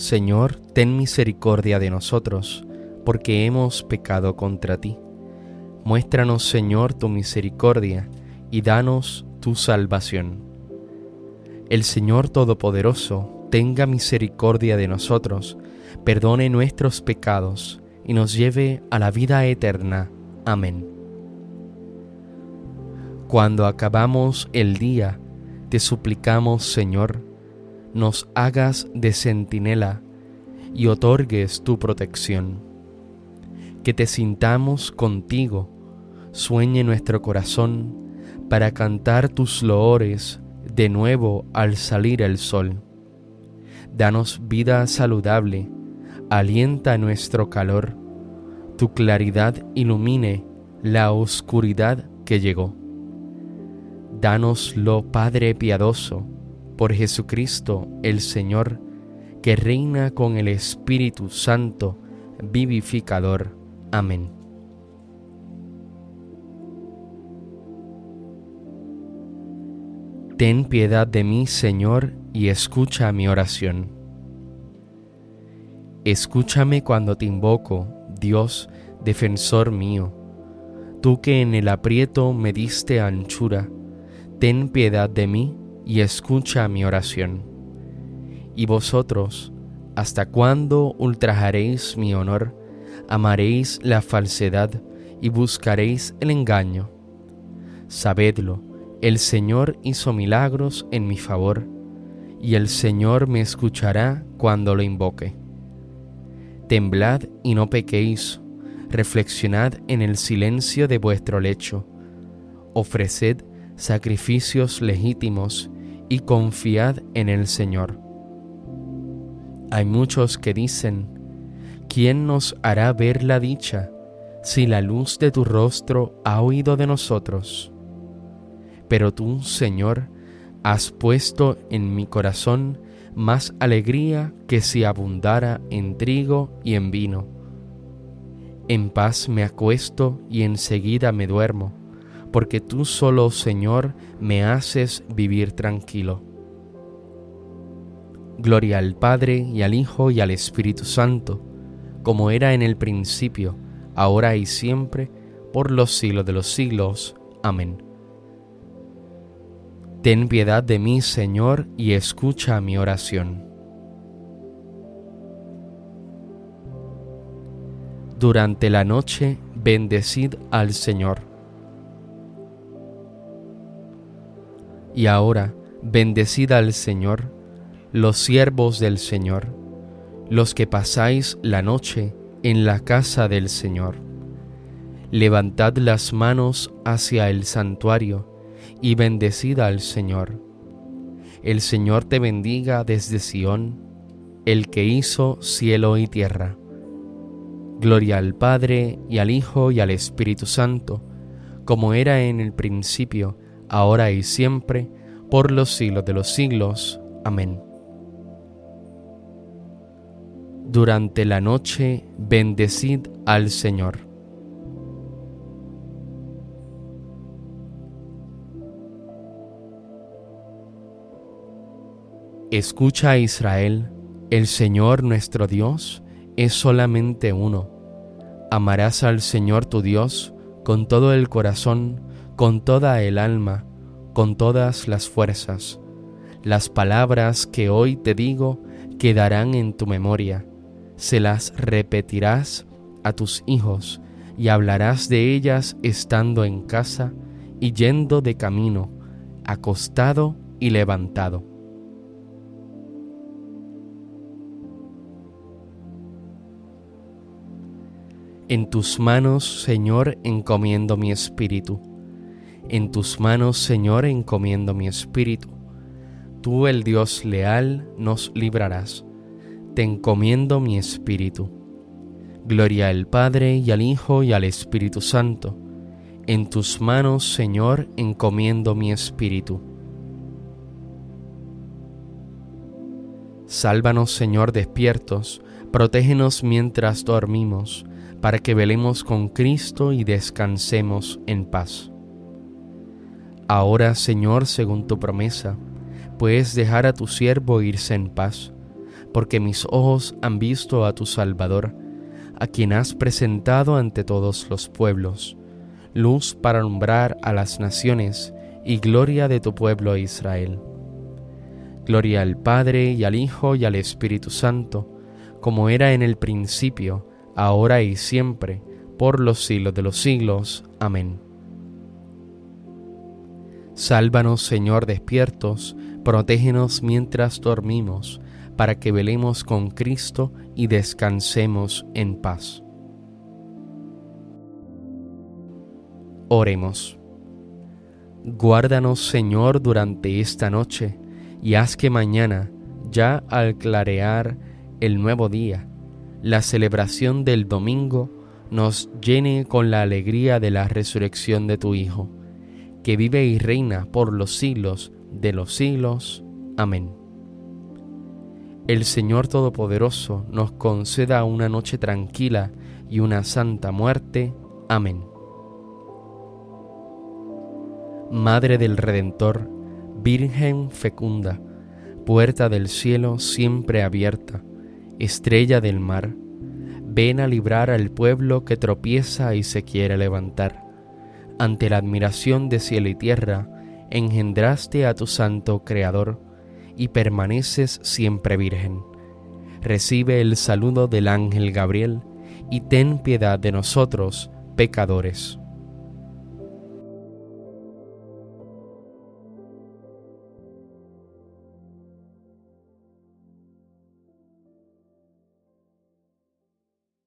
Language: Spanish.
Señor, ten misericordia de nosotros, porque hemos pecado contra ti. Muéstranos, Señor, tu misericordia, y danos tu salvación. El Señor Todopoderoso tenga misericordia de nosotros, perdone nuestros pecados, y nos lleve a la vida eterna. Amén. Cuando acabamos el día, te suplicamos, Señor, nos hagas de centinela y otorgues tu protección. Que te sintamos contigo, sueñe nuestro corazón para cantar tus loores de nuevo al salir el sol. Danos vida saludable, alienta nuestro calor, tu claridad ilumine la oscuridad que llegó. Danoslo, Padre piadoso, por Jesucristo el Señor, que reina con el Espíritu Santo, vivificador. Amén. Ten piedad de mí, Señor, y escucha mi oración. Escúchame cuando te invoco, Dios, defensor mío. Tú que en el aprieto me diste anchura, ten piedad de mí y escucha mi oración. Y vosotros, ¿hasta cuándo ultrajaréis mi honor? Amaréis la falsedad y buscaréis el engaño. Sabedlo, el Señor hizo milagros en mi favor, y el Señor me escuchará cuando lo invoque. Temblad y no pequéis, reflexionad en el silencio de vuestro lecho, ofreced sacrificios legítimos y confiad en el Señor. Hay muchos que dicen, ¿quién nos hará ver la dicha si la luz de tu rostro ha huido de nosotros? Pero tú, Señor, has puesto en mi corazón más alegría que si abundara en trigo y en vino. En paz me acuesto y enseguida me duermo porque tú solo, Señor, me haces vivir tranquilo. Gloria al Padre y al Hijo y al Espíritu Santo, como era en el principio, ahora y siempre, por los siglos de los siglos. Amén. Ten piedad de mí, Señor, y escucha mi oración. Durante la noche, bendecid al Señor Y ahora, bendecid al Señor, los siervos del Señor, los que pasáis la noche en la casa del Señor. Levantad las manos hacia el santuario y bendecid al Señor. El Señor te bendiga desde Sión, el que hizo cielo y tierra. Gloria al Padre y al Hijo y al Espíritu Santo, como era en el principio, ahora y siempre, por los siglos de los siglos. Amén. Durante la noche, bendecid al Señor. Escucha Israel, el Señor nuestro Dios es solamente uno. Amarás al Señor tu Dios con todo el corazón, con toda el alma, con todas las fuerzas. Las palabras que hoy te digo quedarán en tu memoria. Se las repetirás a tus hijos y hablarás de ellas estando en casa y yendo de camino, acostado y levantado. En tus manos, Señor, encomiendo mi espíritu. En tus manos, Señor, encomiendo mi espíritu. Tú, el Dios leal, nos librarás. Te encomiendo mi espíritu. Gloria al Padre y al Hijo y al Espíritu Santo. En tus manos, Señor, encomiendo mi espíritu. Sálvanos, Señor, despiertos, protégenos mientras dormimos para que velemos con Cristo y descansemos en paz. Ahora, Señor, según tu promesa, puedes dejar a tu siervo irse en paz, porque mis ojos han visto a tu Salvador, a quien has presentado ante todos los pueblos, luz para alumbrar a las naciones y gloria de tu pueblo Israel. Gloria al Padre y al Hijo y al Espíritu Santo, como era en el principio, ahora y siempre, por los siglos de los siglos. Amén. Sálvanos, Señor, despiertos, protégenos mientras dormimos, para que velemos con Cristo y descansemos en paz. Oremos. Guárdanos, Señor, durante esta noche, y haz que mañana, ya al clarear el nuevo día, la celebración del domingo nos llene con la alegría de la resurrección de tu Hijo, que vive y reina por los siglos de los siglos. Amén. El Señor Todopoderoso nos conceda una noche tranquila y una santa muerte. Amén. Madre del Redentor, Virgen fecunda, puerta del cielo siempre abierta, estrella del mar, ven a librar al pueblo que tropieza y se quiere levantar. Ante la admiración de cielo y tierra, engendraste a tu santo Creador y permaneces siempre virgen. Recibe el saludo del ángel Gabriel y ten piedad de nosotros, pecadores.